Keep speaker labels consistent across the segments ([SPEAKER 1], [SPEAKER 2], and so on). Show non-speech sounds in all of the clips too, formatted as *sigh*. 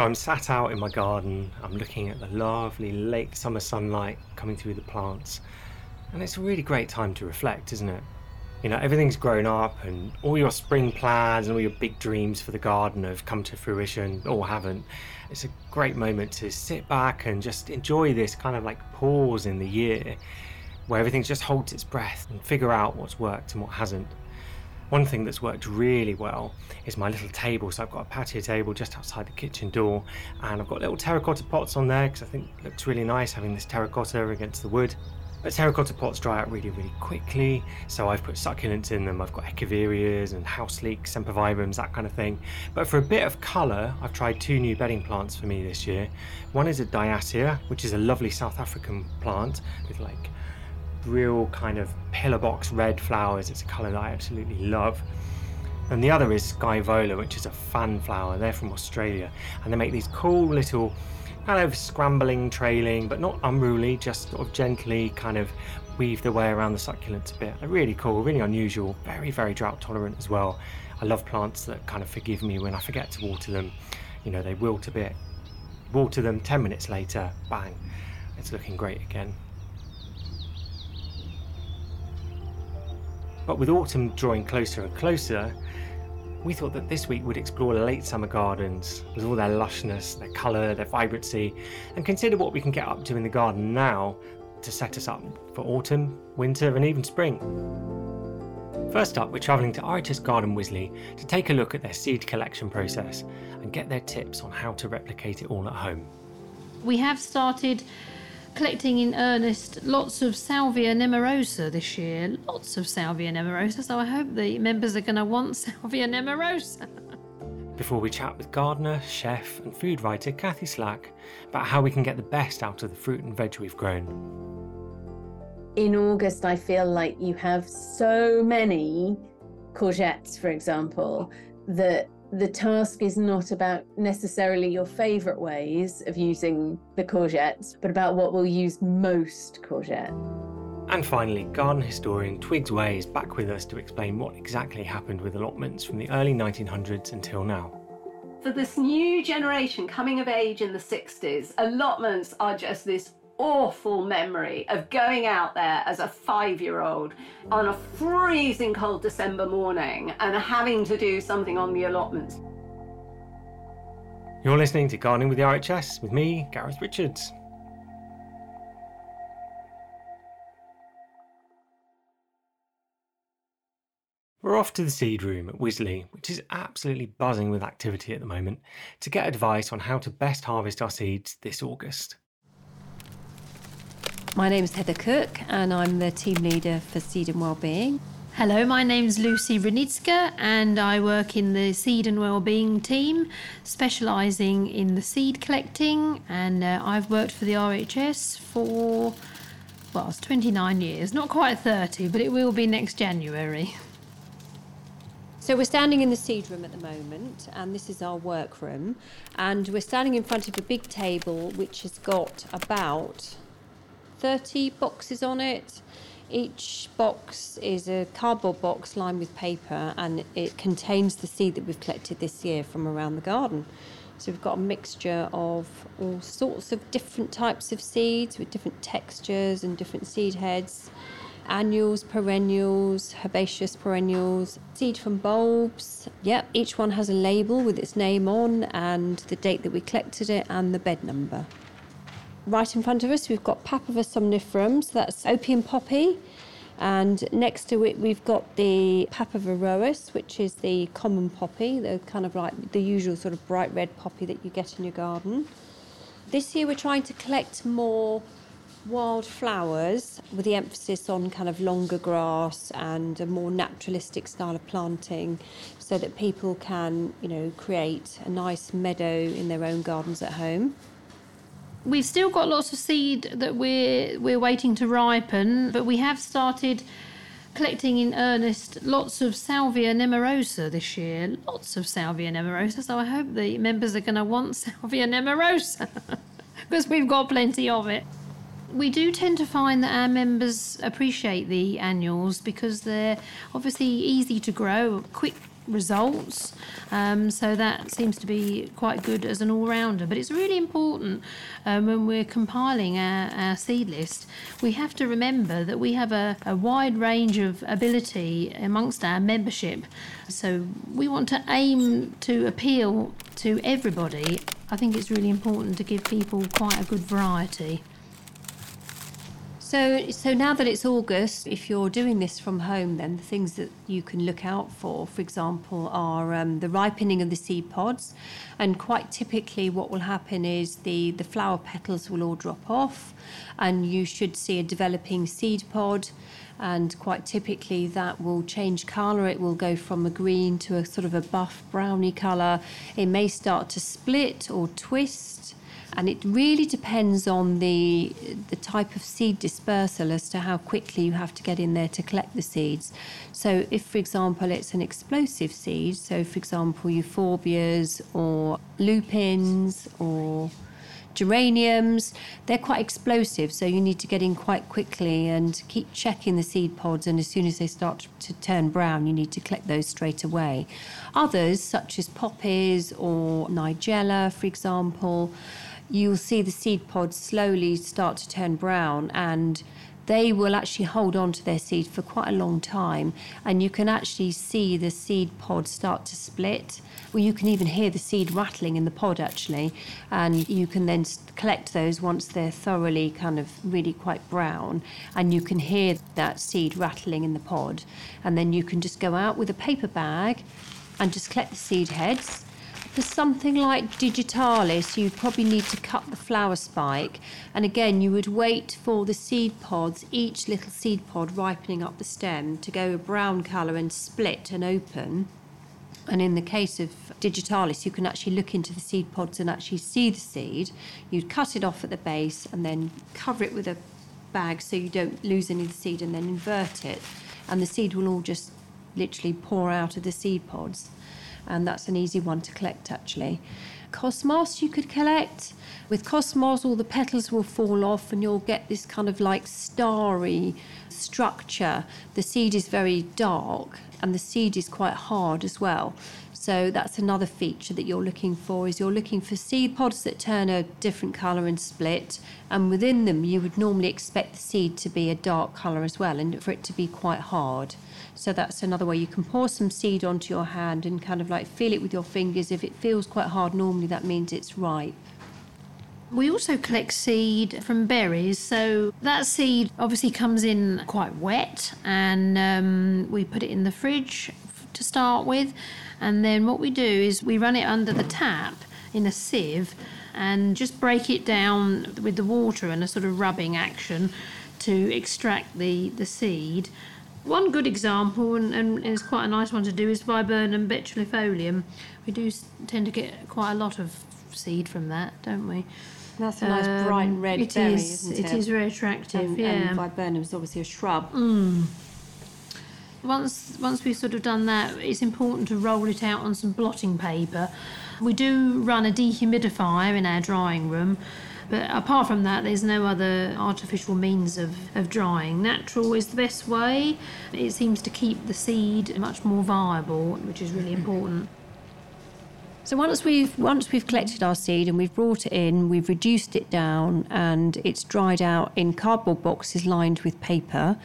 [SPEAKER 1] So I'm sat out in my garden, I'm looking at the lovely late summer sunlight coming through the plants, and it's a really great time to reflect, isn't it? You know, everything's grown up, and all your spring plans and all your big dreams for the garden have come to fruition or haven't. It's a great moment to sit back and just enjoy this kind of like pause in the year where everything just holds its breath and figure out what's worked and what hasn't. One thing that's worked really well is my little table. So I've got a patio table just outside the kitchen door, and I've got little terracotta pots on there because I think it looks really nice having this terracotta against the wood. But terracotta pots dry out really, really quickly, so I've put succulents in them. I've got echeverias and house leeks, sempervivums, that kind of thing. But for a bit of colour, I've tried two new bedding plants for me this year. One is a Diascia, which is a lovely South African plant with like real kind of pillar box red flowers. It's a colour that I absolutely love. And the other is Scaevola, which is a fan flower. They're from Australia, and they make these cool little kind of scrambling, trailing, but not unruly, just sort of gently kind of weave their way around the succulents a bit. They're really cool, really unusual, very, very drought tolerant as well. I love plants that kind of forgive me when I forget to water them. You know, they wilt a bit. Water them 10 minutes later, bang, it's looking great again. But with autumn drawing closer and closer, we thought that this week we'd explore late summer gardens with all their lushness, their colour, their vibrancy, and consider what we can get up to in the garden now to set us up for autumn, winter, and even spring. First up, we're travelling to RHS Garden Wisley to take a look at their seed collection process and get their tips on how to replicate it all at home.
[SPEAKER 2] We have started collecting in earnest lots of Salvia nemorosa this year. Lots of Salvia nemorosa, so I hope the members are going to want *laughs* Salvia nemorosa.
[SPEAKER 1] Before we chat with gardener, chef, and food writer Kathy Slack about how we can get the best out of the fruit and veg we've grown.
[SPEAKER 3] In August, I feel like you have so many courgettes, for example, that the task is not about necessarily your favourite ways of using the courgettes, but about what will use most courgette.
[SPEAKER 1] And finally, garden historian Twigs Way is back with us to explain what exactly happened with allotments from the early 1900s until now.
[SPEAKER 4] For this new generation coming of age in the 60s, allotments are just this awful memory of going out there as a five year old on a freezing cold December morning and having to do something on the allotments.
[SPEAKER 1] You're listening to Gardening with the RHS with me, Gareth Richards. We're off to the seed room at Wisley, which is absolutely buzzing with activity at the moment, to get advice on how to best harvest our seeds this August.
[SPEAKER 5] My name is Heather Cook, and I'm the team leader for Seed and Wellbeing.
[SPEAKER 2] Hello, my name's Lucy Renitska, and I work in the Seed and Wellbeing team, specialising in the seed collecting. And uh, I've worked for the RHS for, well, it's 29 years, not quite 30, but it will be next January.
[SPEAKER 5] So we're standing in the seed room at the moment, and this is our workroom. And we're standing in front of a big table which has got about 30 boxes on it. Each box is a cardboard box lined with paper and it contains the seed that we've collected this year from around the garden. So we've got a mixture of all sorts of different types of seeds with different textures and different seed heads. annuals, perennials, herbaceous perennials, seed from bulbs. Yep, each one has a label with its name on and the date that we collected it and the bed number. Right in front of us, we've got Papaver somniferum, so that's opium poppy. And next to it, we've got the Papaver rhoeas, which is the common poppy, the kind of like the usual sort of bright red poppy that you get in your garden. This year, we're trying to collect more wild flowers with the emphasis on kind of longer grass and a more naturalistic style of planting so that people can, you know, create a nice meadow in their own gardens at home.
[SPEAKER 2] We've still got lots of seed that we're we're waiting to ripen, but we have started collecting in earnest lots of Salvia nemorosa this year. Lots of Salvia nemorosa, so I hope the members are going to want *laughs* Salvia nemorosa because *laughs* we've got plenty of it. We do tend to find that our members appreciate the annuals because they're obviously easy to grow, quick results. Um, so that seems to be quite good as an all rounder. But it's really important um, when we're compiling our, our, seed list, we have to remember that we have a, a wide range of ability amongst our membership. So we want to aim to appeal to everybody. I think it's really important to give people quite a good variety.
[SPEAKER 5] So, so now that it's August, if you're doing this from home, then the things that you can look out for, for example, are um, the ripening of the seed pods. And quite typically, what will happen is the, the flower petals will all drop off, and you should see a developing seed pod. And quite typically, that will change colour. It will go from a green to a sort of a buff browny colour. It may start to split or twist and it really depends on the the type of seed dispersal as to how quickly you have to get in there to collect the seeds. So if for example it's an explosive seed, so for example euphorbias or lupins or geraniums, they're quite explosive, so you need to get in quite quickly and keep checking the seed pods. And as soon as they start to turn brown, you need to collect those straight away. Others, such as poppies or nigella, for example, you'll see the seed pods slowly start to turn brown and they will actually hold on to their seed for quite a long time and you can actually see the seed pod start to split. Well you can even hear the seed rattling in the pod actually and you can then collect those once they're thoroughly kind of really quite brown and you can hear that seed rattling in the pod. And then you can just go out with a paper bag and just collect the seed heads for something like digitalis, you probably need to cut the flower spike. And again, you would wait for the seed pods, each little seed pod ripening up the stem, to go a brown colour and split and open. And in the case of digitalis, you can actually look into the seed pods and actually see the seed. You'd cut it off at the base and then cover it with a bag so you don't lose any of the seed and then invert it. And the seed will all just literally pour out of the seed pods and that's an easy one to collect actually. Cosmos you could collect. With Cosmos, all the petals will fall off and you'll get this kind of like starry structure. The seed is very dark and the seed is quite hard as well. So that's another feature that you're looking for is you're looking for seed pods that turn a different colour and split and within them you would normally expect the seed to be a dark colour as well and for it to be quite hard. So that's another way you can pour some seed onto your hand and kind of like feel it with your fingers. If it feels quite hard, normally that means it's ripe.
[SPEAKER 2] We also collect seed from berries, so that seed obviously comes in quite wet, and um, we put it in the fridge to start with. And then what we do is we run it under the tap in a sieve and just break it down with the water and a sort of rubbing action to extract the, the seed. One good example, and, and it's quite a nice one to do, is Viburnum betulifolium. We do tend to get quite a lot of seed from that, don't we?
[SPEAKER 5] That's a nice um, bright red
[SPEAKER 2] it
[SPEAKER 5] berry,
[SPEAKER 2] is,
[SPEAKER 5] isn't it?
[SPEAKER 2] It is very attractive,
[SPEAKER 5] and,
[SPEAKER 2] yeah.
[SPEAKER 5] And viburnum is obviously a shrub.
[SPEAKER 2] Mm. Once, once we've sort of done that, it's important to roll it out on some blotting paper. We do run a dehumidifier in our drying room, but apart from that, there's no other artificial means of, of drying. Natural is the best way. It seems to keep the seed much more viable, which is really important.
[SPEAKER 5] So once we've once we've collected our seed and we've brought it in, we've reduced it down and it's dried out in cardboard boxes lined with paper.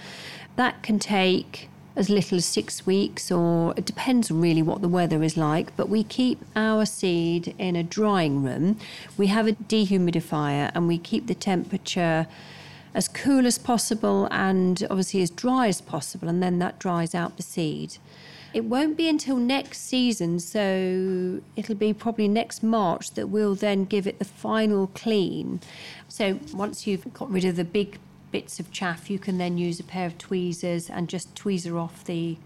[SPEAKER 5] That can take as little as six weeks, or it depends really what the weather is like. But we keep our seed in a drying room. We have a dehumidifier and we keep the temperature as cool as possible and obviously as dry as possible, and then that dries out the seed. It won't be until next season, so it'll be probably next March that we'll then give it the final clean. So once you've got rid of the big bits of chaff, you can then use a pair of tweezers and just tweezer off the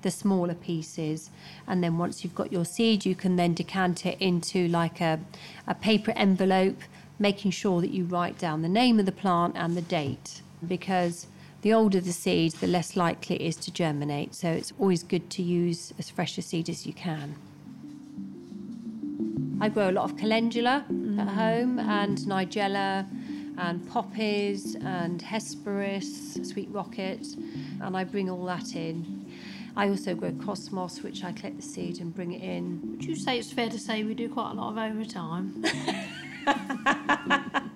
[SPEAKER 5] the smaller pieces. And then once you've got your seed, you can then decant it into like a, a paper envelope, making sure that you write down the name of the plant and the date because the older the seed, the less likely it is to germinate. So it's always good to use as fresh a seed as you can. I grow a lot of calendula mm. at home and nigella and poppies and hesperis, sweet rocket, and I bring all that in. I also grow cosmos, which I collect the seed and bring it in.
[SPEAKER 2] Would you say it's fair to say we do quite a lot of overtime? *laughs*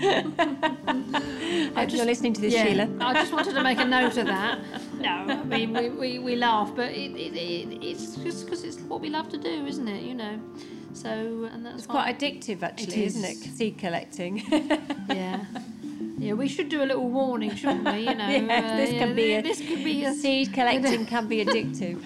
[SPEAKER 2] *laughs*
[SPEAKER 5] I just, You're listening to this,
[SPEAKER 2] yeah,
[SPEAKER 5] Sheila.
[SPEAKER 2] I just wanted to make a note of that. *laughs* No, I mean, we, we, we laugh, but it, it, it, it's just because it's what we love to do, isn't it? You know. So, and that's
[SPEAKER 5] it's quite addictive, actually, is. isn't it? Seed collecting. *laughs*
[SPEAKER 2] yeah. Yeah, we should do a little warning, shouldn't we? You know,
[SPEAKER 5] yeah, uh, this can be a, this could be a seed collecting can be addictive.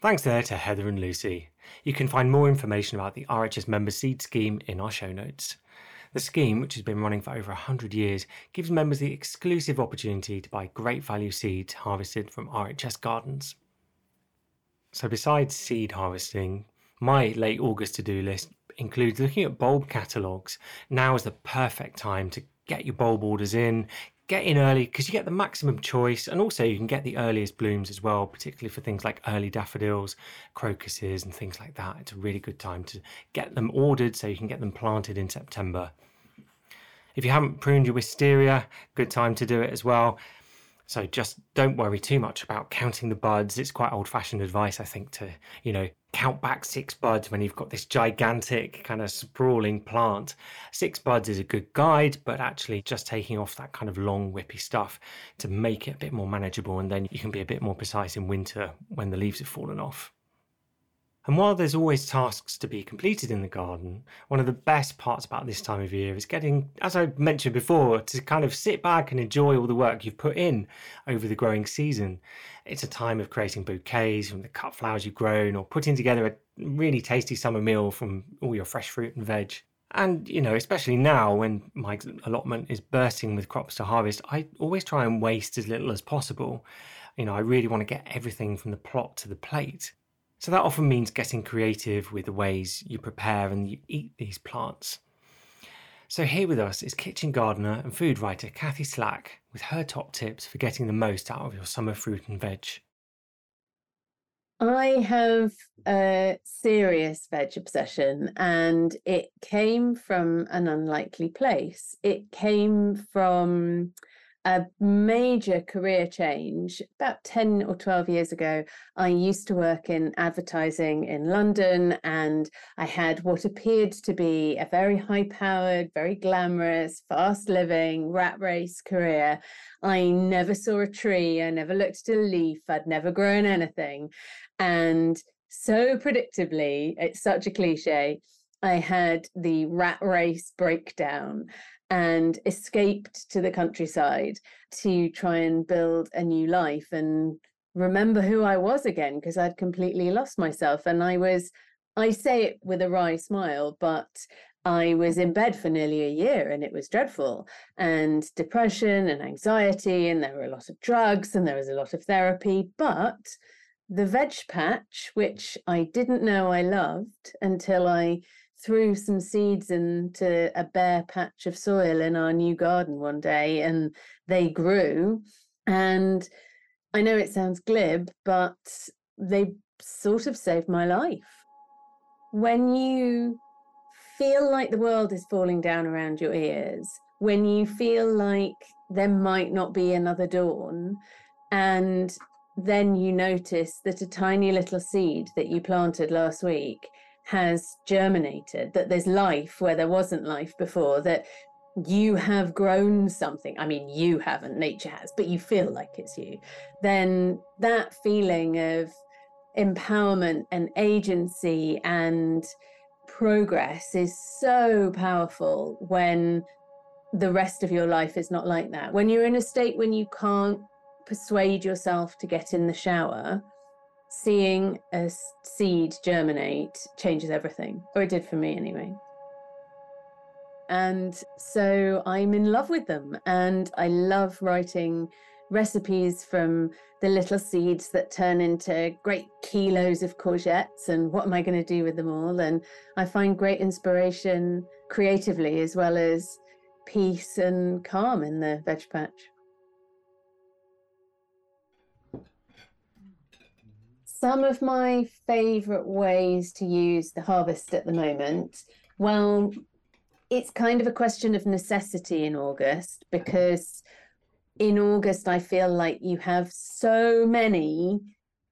[SPEAKER 1] Thanks there to Heather and Lucy. You can find more information about the RHS Member Seed Scheme in our show notes. The scheme, which has been running for over 100 years, gives members the exclusive opportunity to buy great value seeds harvested from RHS gardens. So, besides seed harvesting, my late August to do list includes looking at bulb catalogues. Now is the perfect time to get your bulb orders in, get in early because you get the maximum choice and also you can get the earliest blooms as well particularly for things like early daffodils crocuses and things like that. It's a really good time to get them ordered so you can get them planted in september. If you haven't pruned your wisteria good time to do it as well so just don't worry too much about counting the buds. It's quite old fashioned advice, I think, to, you know, count back six buds when you've got this gigantic kind of sprawling plant. Six buds is a good guide, but actually just taking off that kind of long whippy stuff to make it a bit more manageable. And then you can be a bit more precise in winter when the leaves have fallen off. And while there's always tasks to be completed in the garden, one of the best parts about this time of year is getting, as I mentioned before, to kind of sit back and enjoy all the work you've put in over the growing season. It's a time of creating bouquets from the cut flowers you've grown or putting together a really tasty summer meal from all your fresh fruit and veg. And, you know, especially now when my allotment is bursting with crops to harvest, I always try and waste as little as possible. You know, I really want to get everything from the plot to the plate. So that often means getting creative with the ways you prepare and you eat these plants. So here with us is kitchen gardener and food writer Kathy Slack with her top tips for getting the most out of your summer fruit and veg.
[SPEAKER 3] I have a serious veg obsession, and it came from an unlikely place. It came from a major career change about 10 or 12 years ago. I used to work in advertising in London, and I had what appeared to be a very high powered, very glamorous, fast living rat race career. I never saw a tree, I never looked at a leaf, I'd never grown anything. And so predictably, it's such a cliche. I had the rat race breakdown and escaped to the countryside to try and build a new life and remember who I was again because I'd completely lost myself. And I was, I say it with a wry smile, but I was in bed for nearly a year and it was dreadful. And depression and anxiety, and there were a lot of drugs and there was a lot of therapy. But the veg patch, which I didn't know I loved until I threw some seeds into a bare patch of soil in our new garden one day and they grew. And I know it sounds glib, but they sort of saved my life. When you feel like the world is falling down around your ears, when you feel like there might not be another dawn, and then you notice that a tiny little seed that you planted last week has germinated, that there's life where there wasn't life before, that you have grown something. I mean, you haven't, nature has, but you feel like it's you. Then that feeling of empowerment and agency and progress is so powerful when the rest of your life is not like that. When you're in a state when you can't persuade yourself to get in the shower, seeing a seed germinate changes everything, or it did for me anyway. And so I'm in love with them, and I love writing recipes from the little seeds that turn into great kilos of courgettes and what am I going to do with them all? And I find great inspiration creatively as well as peace and calm in the veg patch. Some of my favourite ways to use the harvest at the moment, well, it's kind of a question of necessity in August because in August, I feel like you have so many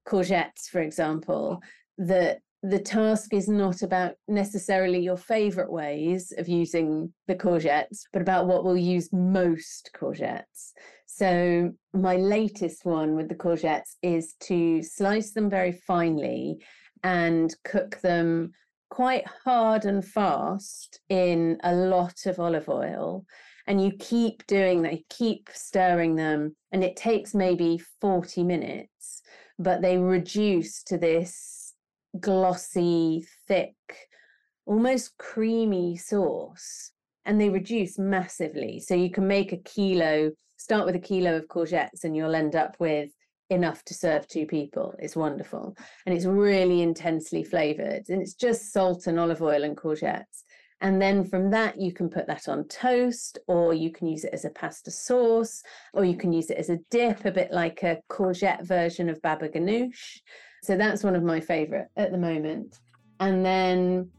[SPEAKER 3] courgettes, for example, that the task is not about necessarily your favorite ways of using the courgettes, but about what will use most courgettes. So, my latest one with the courgettes is to slice them very finely and cook them quite hard and fast in a lot of olive oil and you keep doing that, you keep stirring them, and it takes maybe 40 minutes, but they reduce to this glossy, thick, almost creamy sauce, and they reduce massively. So you can make a kilo, start with a kilo of courgettes, and you'll end up with enough to serve two people. It's wonderful. And it's really intensely flavored. And it's just salt and olive oil and courgettes. And then from that, you can put that on toast, or you can use it as a pasta sauce, or you can use it as a dip, a bit like a courgette version of baba ganoush. So that's one of my favorite at the moment. And then,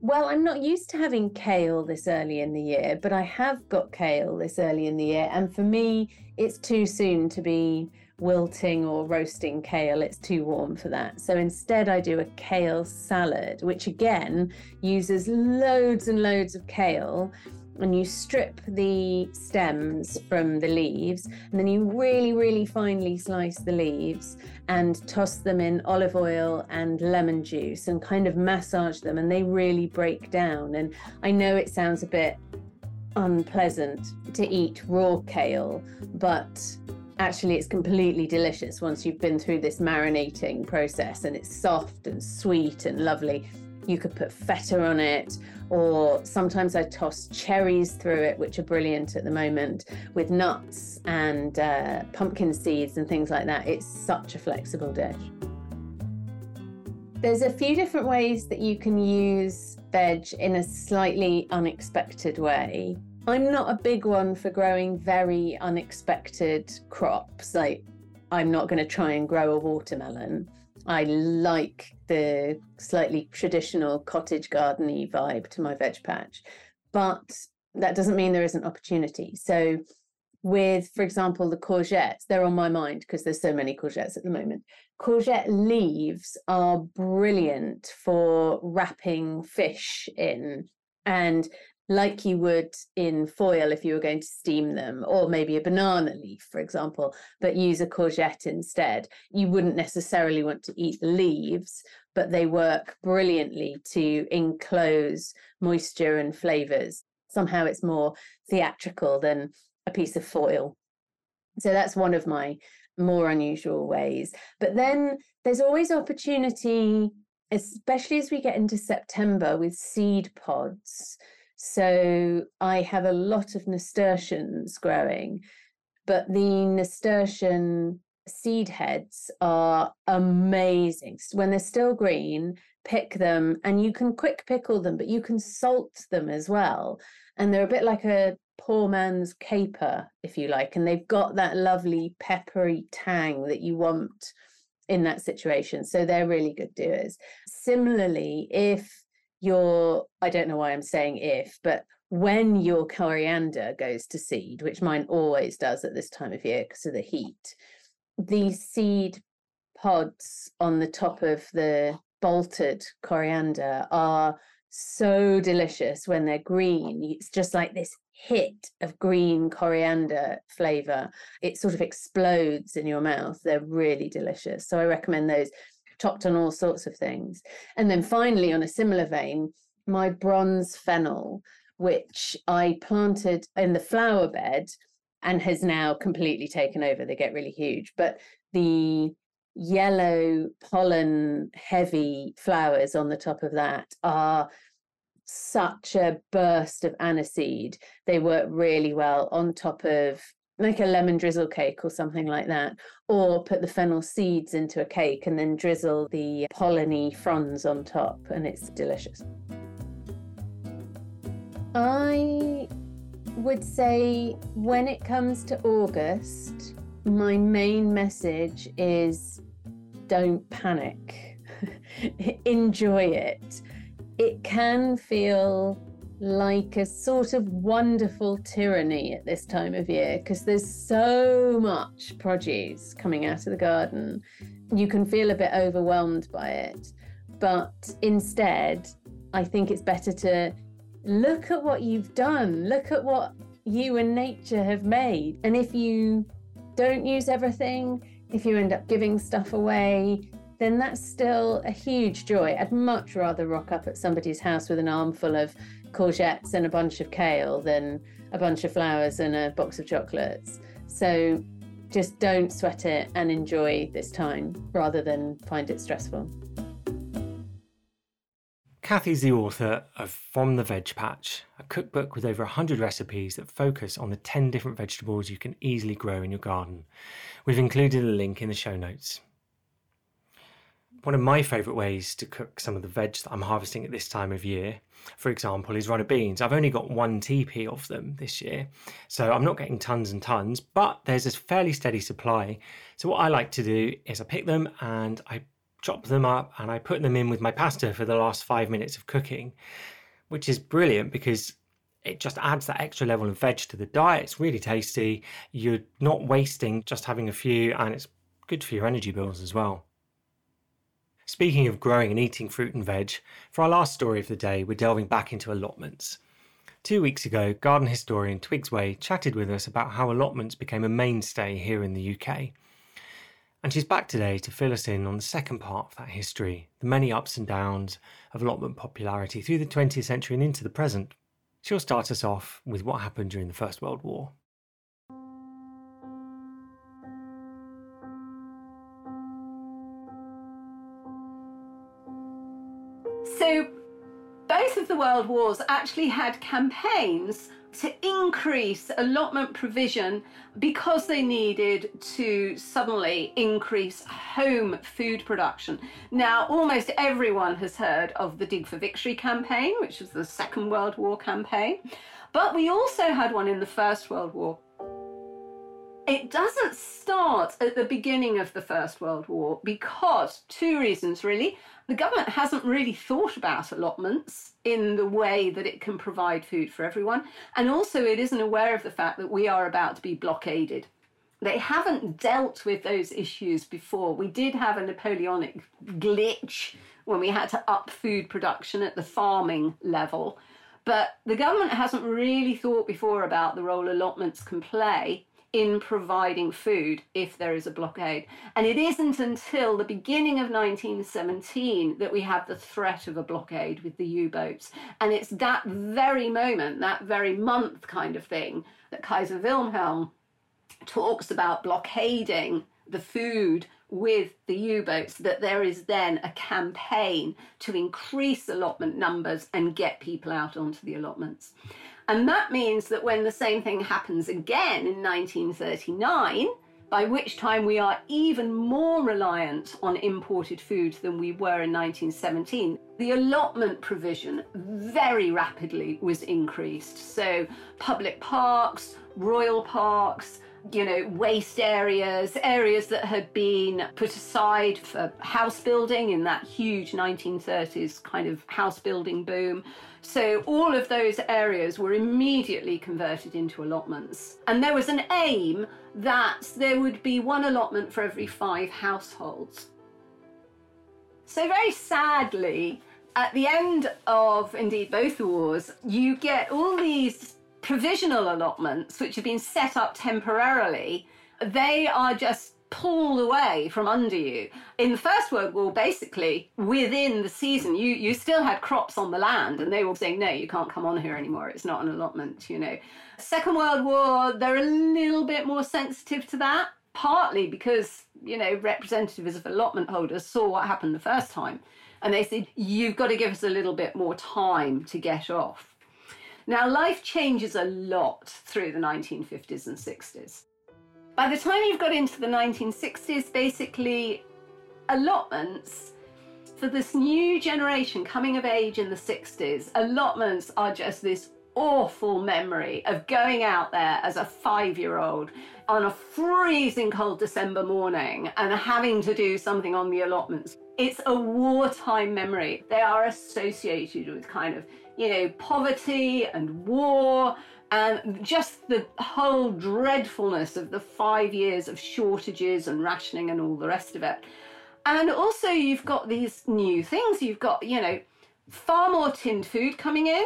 [SPEAKER 3] well, I'm not used to having kale this early in the year, but I have got kale this early in the year. And for me, it's too soon to be wilting or roasting kale. It's too warm for that. So instead, I do a kale salad, which again uses loads and loads of kale. And you strip the stems from the leaves, and then you really, really finely slice the leaves and toss them in olive oil and lemon juice and kind of massage them, and they really break down. And I know it sounds a bit unpleasant to eat raw kale, but actually it's completely delicious once you've been through this marinating process and it's soft and sweet and lovely. You could put feta on it, or sometimes I toss cherries through it, which are brilliant at the moment, with nuts and uh, pumpkin seeds and things like that. It's such a flexible dish. There's a few different ways that you can use veg in a slightly unexpected way. I'm not a big one for growing very unexpected crops. Like, I'm not going to try and grow a watermelon. I like the slightly traditional cottage gardeny vibe to my veg patch, but that doesn't mean there isn't opportunity. So, with, for example, the courgettes, they're on my mind because there's so many courgettes at the moment. Courgette leaves are brilliant for wrapping fish in. And like you would in foil if you were going to steam them, or maybe a banana leaf, for example, but use a courgette instead. You wouldn't necessarily want to eat the leaves, but they work brilliantly to enclose moisture and flavors. Somehow it's more theatrical than a piece of foil. So that's one of my more unusual ways. But then there's always opportunity, especially as we get into September with seed pods so I have a lot of nasturtiums growing, but the nasturtium seed heads are amazing. When they're still green, pick them and you can quick pickle them, but you can salt them as well. And they're a bit like a poor man's caper, if you like, and they've got that lovely peppery tang that you want in that situation. So they're really good doers. Similarly, if your I don't know why I'm saying if, but when your coriander goes to seed, which mine always does at this time of year because of the heat, the seed pods on the top of the bolted coriander are so delicious when they're green. It's just like this hit of green coriander flavor. It sort of explodes in your mouth. They're really delicious. So I recommend those topped on all sorts of things. And then finally, on a similar vein, my bronze fennel, which I planted in the flower bed and has now completely taken over. They get really huge. But the yellow pollen heavy flowers on the top of that are such a burst of aniseed. They work really well on top of like a lemon drizzle cake or something like that, or put the fennel seeds into a cake and then drizzle the polleny fronds on top, and it's delicious. I would say when it comes to August, my main message is don't panic. *laughs* Enjoy it. It can feel like a sort of wonderful tyranny at this time of year because there's so much produce coming out of the garden. You can feel a bit overwhelmed by it. But instead, I think it's better to look at what you've done, look at what you and nature have made. And if you don't use everything, if you end up giving stuff away, then that's still a huge joy. I'd much rather rock up at somebody's house with an armful of courgettes and a bunch of kale than a bunch of flowers and a box of chocolates. So just don't sweat it and enjoy this time rather than find it stressful.
[SPEAKER 1] Kathy's the author of From the Veg Patch, a cookbook with over 100 recipes that focus on the 10 different vegetables you can easily grow in your garden. We've included a link in the show notes. One of my favourite ways to cook some of the veg that I'm harvesting at this time of year, for example, is runner beans. I've only got one teepee of them this year, so I'm not getting tons and tons, but there's a fairly steady supply. So what I like to do is I pick them and I chop them up and I put them in with my pasta for the last five minutes of cooking, which is brilliant because it just adds that extra level of veg to the diet. It's really tasty. You're not wasting just having a few, and it's good for your energy bills as well. Speaking of growing and eating fruit and veg, for our last story of the day, we're delving back into allotments. Two weeks ago, garden historian Twigs Way chatted with us about how allotments became a mainstay here in the UK. And she's back today to fill us in on the second part of that history, the many ups and downs of allotment popularity through the 20th century and into the present. She'll start us off with what happened during the First World War.
[SPEAKER 4] World wars actually had campaigns to increase allotment provision because they needed to suddenly increase home food production. Now, almost everyone has heard of the Dig for Victory campaign, which was the Second World War campaign, but we also had one in the First World War. It doesn't start at the beginning of the First World War because two reasons really the government hasn't really thought about allotments in the way that it can provide food for everyone. And also, it isn't aware of the fact that we are about to be blockaded. They haven't dealt with those issues before. We did have a Napoleonic glitch when we had to up food production at the farming level. But the government hasn't really thought before about the role allotments can play in providing food if there is a blockade. And it isn't until the beginning of 1917 that we have the threat of a blockade with the U boats. And it's that very moment, that very month kind of thing, that Kaiser Wilhelm talks about blockading the food with the U boats, that there is then a campaign to increase allotment numbers and get people out onto the allotments. And that means that when the same thing happens again in 1939, by which time we are even more reliant on imported food than we were in 1917, the allotment provision very rapidly was increased. So, public parks, royal parks, you know, waste areas, areas that had been put aside for house building in that huge 1930s kind of house building boom. So all of those areas were immediately converted into allotments. And there was an aim that there would be one allotment for every five households. So, very sadly, at the end of indeed both wars, you get all these provisional allotments which have been set up temporarily. They are just pulled away from under you. In the First World War, basically, within the season, you, you still had crops on the land, and they were saying, no, you can't come on here anymore. It's not an allotment, you know. Second World War, they're a little bit more sensitive to that, partly because, you know, representatives of allotment holders saw what happened the first time. And they said, you've got to give us a little bit more time to get off. Now, life changes a lot through the 1950s and 60s. By the time you've got into the 1960s, basically, allotments for this new generation coming of age in the 60s, allotments are just this awful memory of going out there as a five year old on a freezing cold December morning and having to do something on the allotments. It's a wartime memory. They are associated with kind of, you know, poverty and war and just the whole dreadfulness of the five years of shortages and rationing and all the rest of it. And also, you've got these new things. You've got, you know, far more tinned food coming in.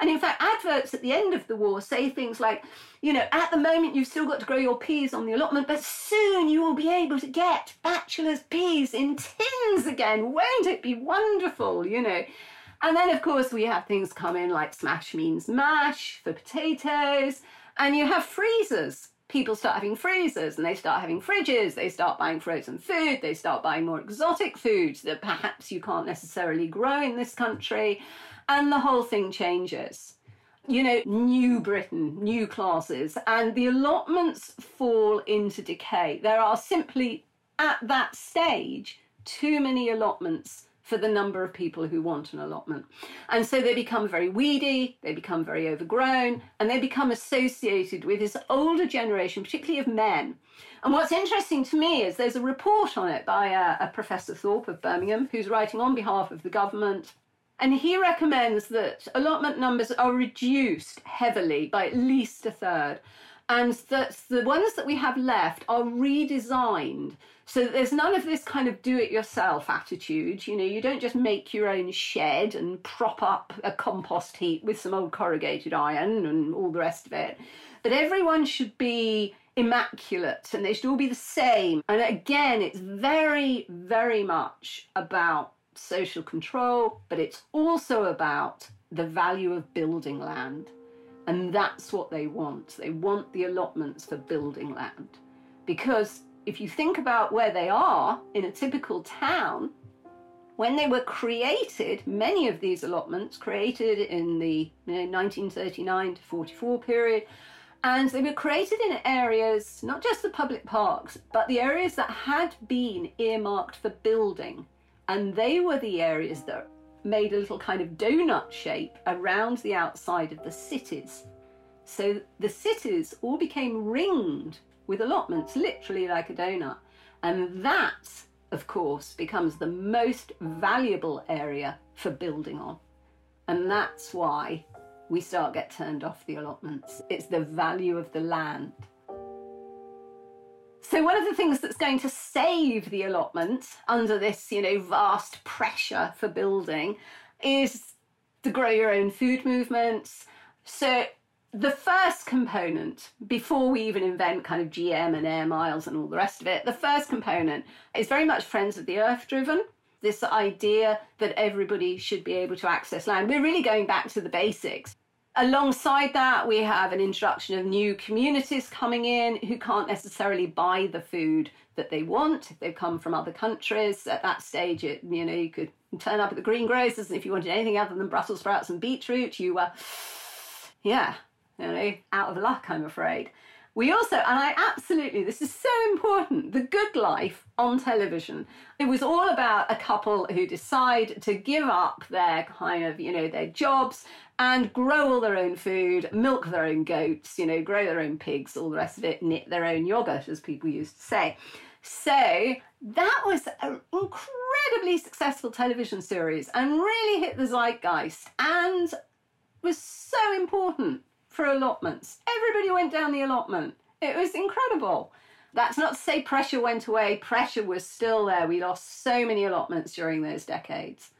[SPEAKER 4] And in fact, adverts at the end of the war say things like, you know, at the moment you've still got to grow your peas on the allotment, but soon you will be able to get Batchelors peas in tins again. Won't it be wonderful? You know. And then, of course, we have things come in like smash means mash for potatoes, and you have freezers. People start having freezers and they start having fridges, they start buying frozen food, they start buying more exotic foods that perhaps you can't necessarily grow in this country, and the whole thing changes. You know, new Britain, new classes, and the allotments fall into decay. There are simply, at that stage, too many allotments for the number of people who want an allotment. And so they become very weedy, they become very overgrown, and they become associated with this older generation, particularly of men. And what's interesting to me is there's a report on it by a, a Professor Thorpe of Birmingham, who's writing on behalf of the government. And he recommends that allotment numbers are reduced heavily by at least a third and that the ones that we have left are redesigned so there's none of this kind of do it yourself attitude. You know, you don't just make your own shed and prop up a compost heap with some old corrugated iron and all the rest of it. But everyone should be immaculate and they should all be the same. And again, it's very, very much about social control, but it's also about the value of building land. And that's what they want. They want the allotments for building land. Because if you think about where they are in a typical town, when they were created, many of these allotments created in the you know, 1939 to 44 period, and they were created in areas, not just the public parks, but the areas that had been earmarked for building. And they were the areas that made a little kind of donut shape around the outside of the cities. So the cities all became ringed with allotments, literally like a donut. And that, of course, becomes the most valuable area for building on. And that's why we start get turned off the allotments. It's the value of the land. So one of the things that's going to save the allotment under this, you know, vast pressure for building is the grow your own food movements. So the first component, before we even invent kind of GM and air miles and all the rest of it, the first component is very much Friends of the Earth driven. This idea that everybody should be able to access land. We're really going back to the basics. Alongside that, we have an introduction of new communities coming in who can't necessarily buy the food that they want if they've come from other countries. At that stage, it, you know, you could turn up at the greengrocers, and if you wanted anything other than Brussels sprouts and beetroot, you were, yeah, you know, out of luck, I'm afraid. We also, and I absolutely, this is so important, the good life on television. It was all about a couple who decide to give up their kind of, you know, their jobs and grow all their own food, milk their own goats, you know, grow their own pigs, all the rest of it, knit their own yogurt, as people used to say. So that was an incredibly successful television series and really hit the zeitgeist and was so important for allotments. Everybody went down the allotment. It was incredible. That's not to say pressure went away, pressure was still there. We lost so many allotments during those decades.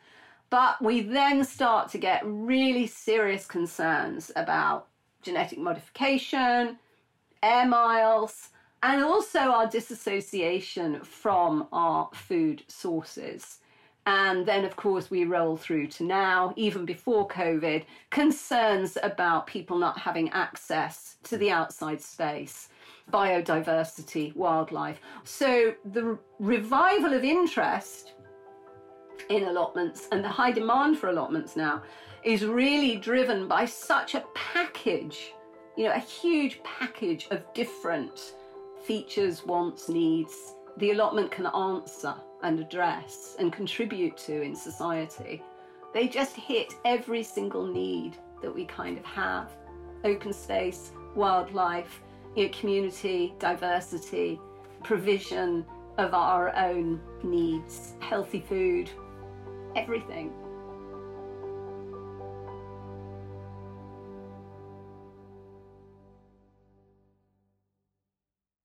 [SPEAKER 4] But we then start to get really serious concerns about genetic modification, air miles, and also our disassociation from our food sources. And then, of course, we roll through to now, even before COVID, concerns about people not having access to the outside space biodiversity, wildlife. So the revival of interest in allotments and the high demand for allotments now is really driven by such a package, you know, a huge package of different features, wants, needs. The allotment can answer and address and contribute to in society. They just hit every single need that we kind of have open space, wildlife, you know, community, diversity, provision of our own needs, healthy food, everything.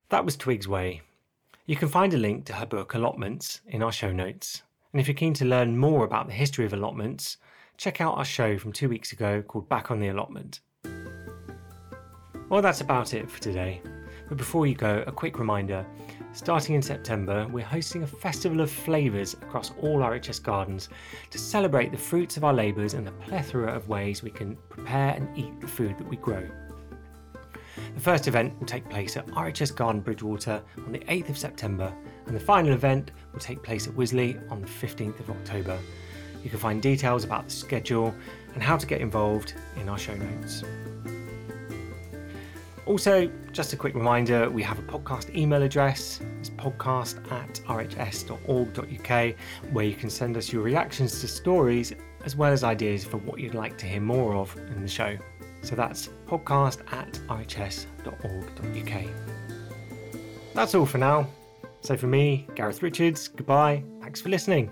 [SPEAKER 1] That was Twigs Way. You can find a link to her book Allotments in our show notes. And if you're keen to learn more about the history of allotments, check out our show from two weeks ago called Back on the Allotment. Well, that's about it for today. But before you go, a quick reminder starting in September, we're hosting a festival of flavours across all RHS gardens to celebrate the fruits of our labours and the plethora of ways we can prepare and eat the food that we grow. The first event will take place at RHS Garden Bridgewater on the 8th of September, and the final event will take place at Wisley on the 15th of October. You can find details about the schedule and how to get involved in our show notes. Also, just a quick reminder we have a podcast email address. It's podcast at rhs.org.uk, where you can send us your reactions to stories as well as ideas for what you'd like to hear more of in the show. So that's podcast at rhs.org.uk. That's all for now. So for me, Gareth Richards, goodbye. Thanks for listening.